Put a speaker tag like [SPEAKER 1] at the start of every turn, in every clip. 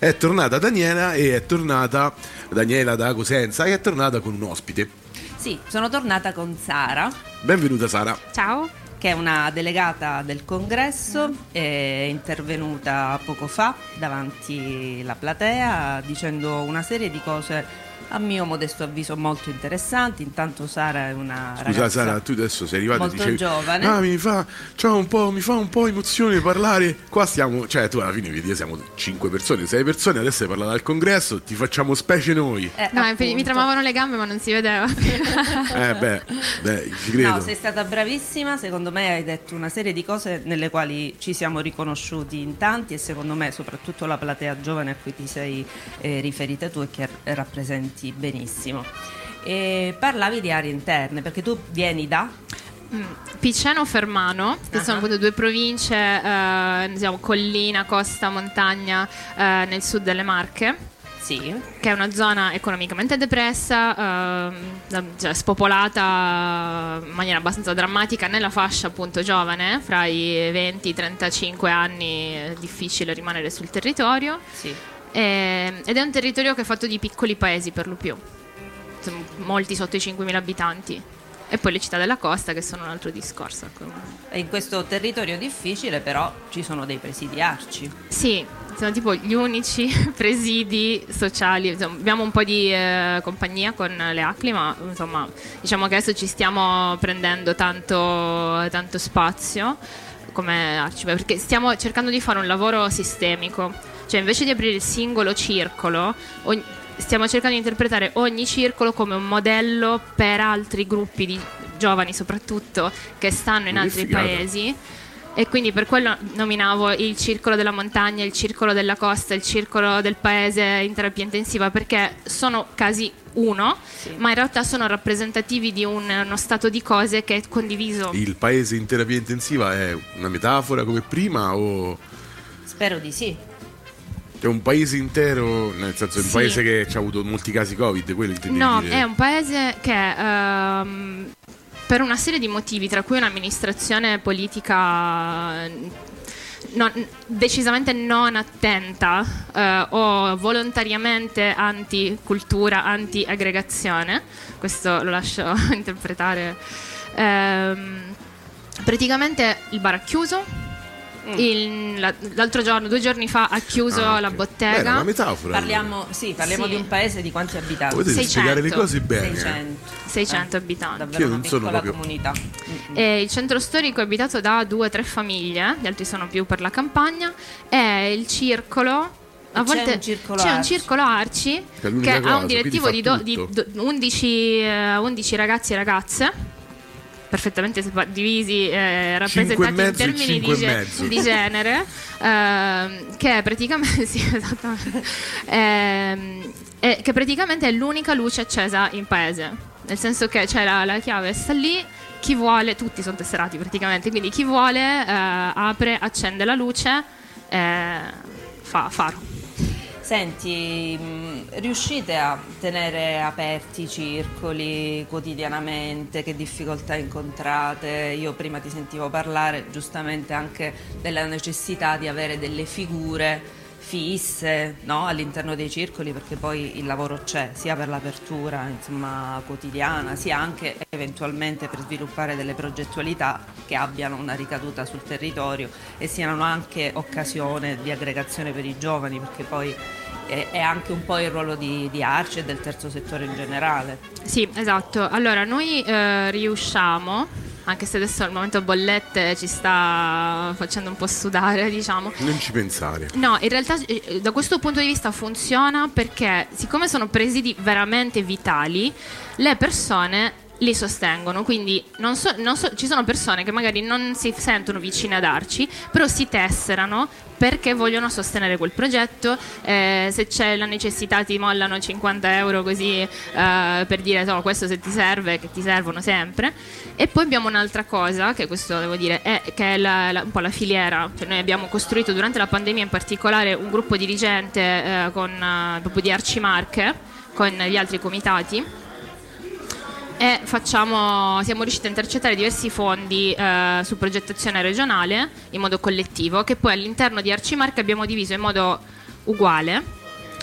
[SPEAKER 1] È tornata Daniela e è tornata Daniela da Cosenza e è tornata con un ospite.
[SPEAKER 2] Sì, sono tornata con Sara.
[SPEAKER 1] Benvenuta Sara.
[SPEAKER 3] Ciao.
[SPEAKER 2] Che è una delegata del congresso, è intervenuta poco fa davanti alla platea dicendo una serie di cose a mio modesto avviso molto interessanti. Intanto Sara è una
[SPEAKER 1] Scusa
[SPEAKER 2] ragazza
[SPEAKER 1] Sara, tu adesso sei arrivata
[SPEAKER 2] molto
[SPEAKER 1] dicevi
[SPEAKER 2] giovane.
[SPEAKER 1] Ah, mi fa, c'ho un po', mi fa un po' emozione parlare. Qua stiamo, cioè tu alla fine vedi, siamo 5 persone, 6 persone, adesso hai parlato al congresso, ti facciamo specie noi.
[SPEAKER 2] Eh,
[SPEAKER 3] No,
[SPEAKER 2] appunto.
[SPEAKER 3] mi tremavano le gambe ma non si vedeva.
[SPEAKER 1] Eh beh, beh, ci credo.
[SPEAKER 2] No, sei stata bravissima, secondo me hai detto una serie di cose nelle quali ci siamo riconosciuti in tanti e secondo me soprattutto la platea giovane a cui ti sei eh, riferita tu e che rappresenti benissimo. E parlavi di aree interne perché tu vieni da
[SPEAKER 3] Mm, Piceno Fermano, che
[SPEAKER 2] Ah.
[SPEAKER 3] sono appunto due province, eh, diciamo collina, costa, montagna eh, nel sud delle Marche.
[SPEAKER 2] sì,
[SPEAKER 3] Che è una zona economicamente depressa, ehm, cioè, spopolata in maniera abbastanza drammatica nella fascia appunto giovane, fra i 20 e i 35 anni è difficile rimanere sul territorio.
[SPEAKER 2] sì.
[SPEAKER 3] E- ed è un territorio che è fatto di piccoli paesi per lo più, molti sotto i 5.000 abitanti. E poi le città della costa che sono un altro discorso. ecco.
[SPEAKER 2] E in questo territorio difficile però ci sono dei presidi arci.
[SPEAKER 3] Sì, sono tipo gli unici presidi sociali. Insomma, abbiamo un po' di eh, compagnia con le ACLI, ma insomma, diciamo che adesso ci stiamo prendendo tanto, tanto spazio come Arcibe, perché stiamo cercando di fare un lavoro sistemico. Cioè, invece di aprire il singolo circolo, ogni- stiamo cercando di interpretare ogni circolo come un modello per altri gruppi di giovani, soprattutto che stanno in
[SPEAKER 1] Che
[SPEAKER 3] altri
[SPEAKER 1] figata.
[SPEAKER 3] paesi. E quindi per quello nominavo il circolo della montagna, il circolo della costa, il circolo del paese in terapia intensiva, perché sono casi uno, ma in realtà sono rappresentativi di un- uno stato di cose che è condiviso.
[SPEAKER 1] Il paese in terapia intensiva è una metafora come prima o
[SPEAKER 2] Spero di sì.
[SPEAKER 1] È un paese intero, nel senso è un
[SPEAKER 3] Sì.
[SPEAKER 1] paese che ha avuto molti casi Covid, quello intendevi
[SPEAKER 3] No,
[SPEAKER 1] dire?
[SPEAKER 3] è un paese che ehm, per una serie di motivi, tra cui un'amministrazione politica non- decisamente non attenta eh, o volontariamente anti-cultura, anti-aggregazione, questo lo lascio interpretare. Ehm, praticamente il bar ha chiuso. Il- la- l'altro giorno, due giorni fa, ha chiuso
[SPEAKER 1] Ah,
[SPEAKER 3] la
[SPEAKER 1] ok.
[SPEAKER 3] bottega.
[SPEAKER 1] Beh, una metafora.
[SPEAKER 2] Parliamo, sì, parliamo
[SPEAKER 3] Sì.
[SPEAKER 2] di un paese di quanti abitanti?
[SPEAKER 1] Potete
[SPEAKER 3] 600.
[SPEAKER 1] spiegare le cose bene.
[SPEAKER 2] 600.
[SPEAKER 3] 600
[SPEAKER 2] Eh,
[SPEAKER 3] abitanti.
[SPEAKER 2] Davvero
[SPEAKER 1] Io
[SPEAKER 2] una
[SPEAKER 1] non sono
[SPEAKER 2] piccola
[SPEAKER 1] proprio-
[SPEAKER 2] comunità.
[SPEAKER 3] E il centro storico è abitato da due o tre famiglie, gli altri sono più per la campagna. E il circolo. A
[SPEAKER 2] c'è
[SPEAKER 3] volte
[SPEAKER 2] un circolo
[SPEAKER 3] c'è un
[SPEAKER 2] Arci.
[SPEAKER 3] circolo Arci
[SPEAKER 1] Che è
[SPEAKER 3] che,
[SPEAKER 1] l'unica
[SPEAKER 3] ha
[SPEAKER 1] cosa,
[SPEAKER 3] un direttivo di, do- di do- 11, eh, 11 ragazzi e ragazze perfettamente divisi, eh,
[SPEAKER 1] e
[SPEAKER 3] rappresentati in
[SPEAKER 1] mezzo e
[SPEAKER 3] termini di, ge- di genere, ehm, che è praticamente, sì, esattamente, Ehm, è- che praticamente è l'unica luce accesa in paese, nel senso che c'è la, la chiave sta lì, chi vuole, tutti sono tesserati praticamente, quindi chi vuole eh, apre, accende la luce, eh, fa faro.
[SPEAKER 2] Senti, mh, riuscite a tenere aperti i circoli quotidianamente? Che difficoltà incontrate? Io prima ti sentivo parlare giustamente anche della necessità di avere delle figure fisse no? all'interno dei circoli perché poi il lavoro c'è sia per l'apertura insomma, quotidiana sia anche eventualmente per sviluppare delle progettualità che abbiano una ricaduta sul territorio e siano anche occasione di aggregazione per i giovani perché poi è, anche un po' il ruolo di, di Arci e del terzo settore in generale.
[SPEAKER 3] Sì, esatto. Allora, noi eh, riusciamo, anche se adesso al momento bollette ci sta facendo un po' sudare, diciamo.
[SPEAKER 1] Non ci pensare.
[SPEAKER 3] No, in realtà eh, da questo punto di vista funziona perché siccome sono presidi veramente vitali, le persone li sostengono, quindi non so- non so- ci sono persone che magari non si sentono vicine ad Arci, però si tesserano perché vogliono sostenere quel progetto, eh, se c'è la necessità ti mollano 50 euro così eh, per dire no, questo se ti serve, che ti servono sempre. E poi abbiamo un'altra cosa, che questo devo dire, è, che è la- la- un po' la filiera, cioè noi abbiamo costruito durante la pandemia in particolare un gruppo dirigente eh, con, eh, proprio di Arcimarche, con gli altri comitati e facciamo, siamo riusciti a intercettare diversi fondi eh, su progettazione regionale in modo collettivo che poi all'interno di Arcimarca abbiamo diviso in modo uguale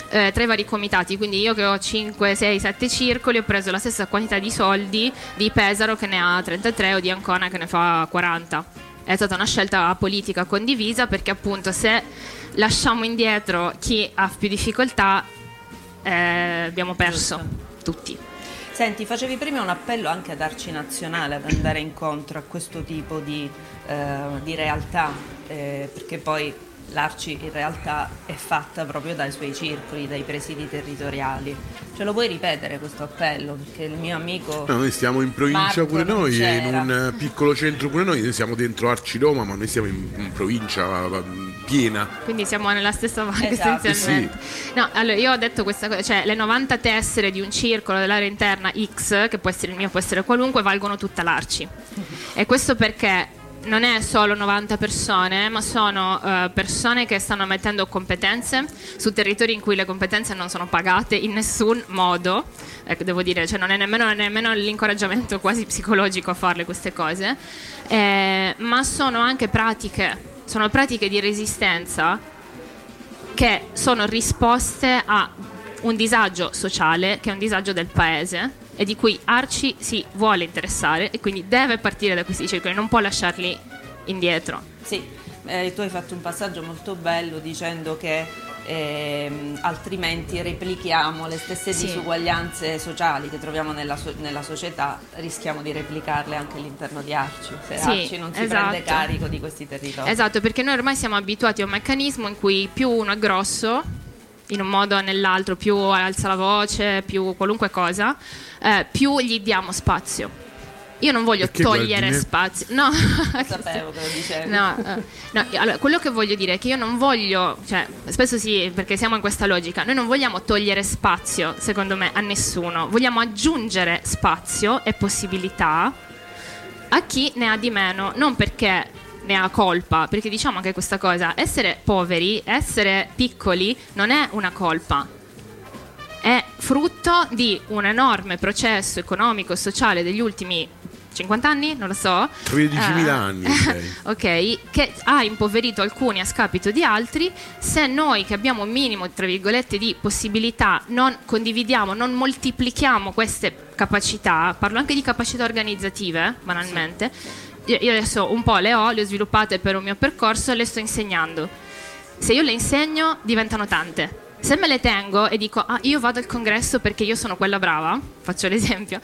[SPEAKER 3] eh, tra i vari comitati. Quindi io che ho 5, 6, 7 circoli ho preso la stessa quantità di soldi di Pesaro che ne ha 33 o di Ancona che ne fa 40. È stata una scelta politica condivisa perché appunto se lasciamo indietro chi ha più difficoltà eh, abbiamo perso tutti.
[SPEAKER 2] Senti, facevi prima un appello anche ad Arci Nazionale ad andare incontro a questo tipo di, eh, di realtà, eh, perché poi l'Arci in realtà è fatta proprio dai suoi circoli, dai presidi territoriali. Ce lo puoi ripetere questo appello? Perché il mio amico.
[SPEAKER 1] No, noi stiamo in provincia
[SPEAKER 2] Marco
[SPEAKER 1] pure noi,
[SPEAKER 2] c'era.
[SPEAKER 1] in un piccolo centro pure noi, noi siamo dentro Arci Roma, ma noi siamo in, in provincia piena.
[SPEAKER 3] Quindi siamo nella stessa barca
[SPEAKER 2] Esatto.
[SPEAKER 3] essenzialmente. No, allora io ho detto questa cosa, cioè le 90 tessere di un circolo dell'area interna X, che può essere il mio, può essere qualunque, valgono tutta l'Arci. E questo perché non è solo 90 persone, ma sono eh, persone che stanno mettendo competenze su territori in cui le competenze non sono pagate in nessun modo. Ecco, devo dire, cioè non è nemmeno, nemmeno l'incoraggiamento quasi psicologico a farle queste cose, eh, ma sono anche pratiche, sono pratiche di resistenza che sono risposte a un disagio sociale che è un disagio del paese e di cui Arci si vuole interessare e quindi deve partire da questi circoli, non può lasciarli indietro.
[SPEAKER 2] Sì, eh, tu hai fatto un passaggio molto bello dicendo che ehm, altrimenti replichiamo le stesse
[SPEAKER 3] Sì.
[SPEAKER 2] disuguaglianze sociali che troviamo nella, so- nella società, rischiamo di replicarle anche all'interno di Arci, se
[SPEAKER 3] Sì,
[SPEAKER 2] Arci non si
[SPEAKER 3] esatto.
[SPEAKER 2] prende carico di questi territori.
[SPEAKER 3] Esatto, perché noi ormai siamo abituati a un meccanismo in cui più uno è grosso, in un modo o nell'altro, più alza la voce, più qualunque cosa, eh, più gli diamo spazio. Io non voglio
[SPEAKER 1] Perché
[SPEAKER 3] togliere
[SPEAKER 1] guardi
[SPEAKER 3] spazio, no,
[SPEAKER 2] Sapevo che lo dicevi.
[SPEAKER 3] No, eh, no, allora, quello che voglio dire è che io non voglio, cioè, spesso sì, perché siamo in questa logica, noi non vogliamo togliere spazio, secondo me, a nessuno, vogliamo aggiungere spazio e possibilità a chi ne ha di meno, non perché ne ha colpa, perché diciamo anche questa cosa, essere poveri, essere piccoli non è una colpa, è frutto di un enorme processo economico e sociale degli ultimi 50 anni, non lo so.
[SPEAKER 1] 13.000
[SPEAKER 3] Eh,
[SPEAKER 1] anni, direi.
[SPEAKER 3] ok, che ha impoverito alcuni a scapito di altri. Se noi che abbiamo un minimo, tra virgolette, di possibilità, non condividiamo, non moltiplichiamo queste capacità, parlo anche di capacità organizzative, banalmente. Io, io adesso un po' le ho, le ho sviluppate per un mio percorso e le sto insegnando. Se io le insegno, diventano tante. Se me le tengo e dico, ah, io vado al congresso perché io sono quella brava, faccio l'esempio,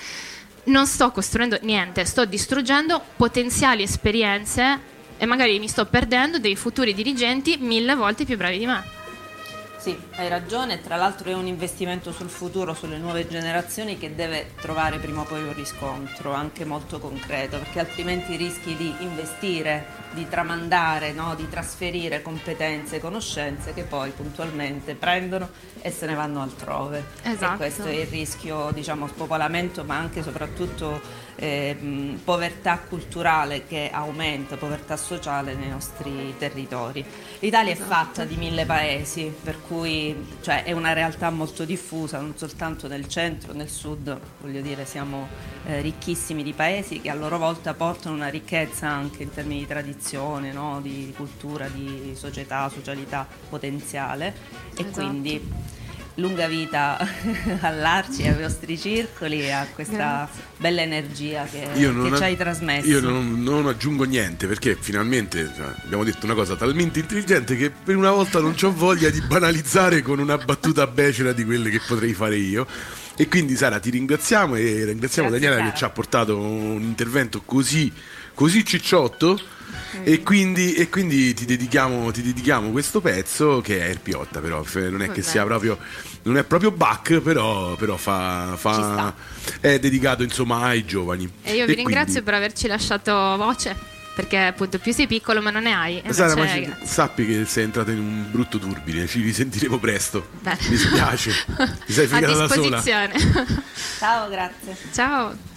[SPEAKER 3] non sto costruendo niente, sto distruggendo potenziali esperienze e magari mi sto perdendo dei futuri dirigenti mille volte più bravi di me.
[SPEAKER 2] Sì, hai ragione, tra l'altro è un investimento sul futuro, sulle nuove generazioni che deve trovare prima o poi un riscontro, anche molto concreto, perché altrimenti rischi di investire, di tramandare, no? di trasferire competenze, conoscenze che poi puntualmente prendono e se ne vanno altrove.
[SPEAKER 3] Esatto.
[SPEAKER 2] E questo è il rischio, diciamo, spopolamento, ma anche e soprattutto eh, povertà culturale che aumenta, povertà sociale nei nostri territori. L'Italia è fatta di mille paesi, per cui cioè, è una realtà molto diffusa, non soltanto nel centro, nel sud, voglio dire, siamo eh, ricchissimi di paesi che a loro volta portano una ricchezza anche in termini di tradizione, no? di cultura, di società, socialità potenziale e
[SPEAKER 3] Esatto.
[SPEAKER 2] quindi lunga vita all'Arci, ai vostri circoli e a questa
[SPEAKER 3] Grazie.
[SPEAKER 2] bella energia che,
[SPEAKER 1] Io non,
[SPEAKER 2] che ci hai trasmesso.
[SPEAKER 1] io non, non aggiungo niente perché finalmente cioè, abbiamo detto una cosa talmente intelligente che per una volta non ho voglia di banalizzare con una battuta becera di quelle che potrei fare io. E quindi Sara ti ringraziamo e ringraziamo
[SPEAKER 2] Grazie,
[SPEAKER 1] Daniela
[SPEAKER 2] Sara.
[SPEAKER 1] che ci ha portato un intervento così, così cicciotto
[SPEAKER 2] Mm.
[SPEAKER 1] e quindi, e quindi ti, dedichiamo, ti dedichiamo questo pezzo che è il Piotta però non è che sia proprio non è proprio Bach però, però fa, fa- è dedicato insomma ai giovani
[SPEAKER 3] E io vi
[SPEAKER 1] quindi-
[SPEAKER 3] ringrazio per averci lasciato voce, perché appunto più sei piccolo ma non ne hai. E
[SPEAKER 1] Sara, ma ci- sappi che sei entrata in un brutto turbine, ci risentiremo presto.
[SPEAKER 3] Bene.
[SPEAKER 1] Mi spiace, ti sei
[SPEAKER 3] A
[SPEAKER 1] fregata da sola.
[SPEAKER 3] disposizione.
[SPEAKER 2] Ciao, grazie.
[SPEAKER 3] Ciao.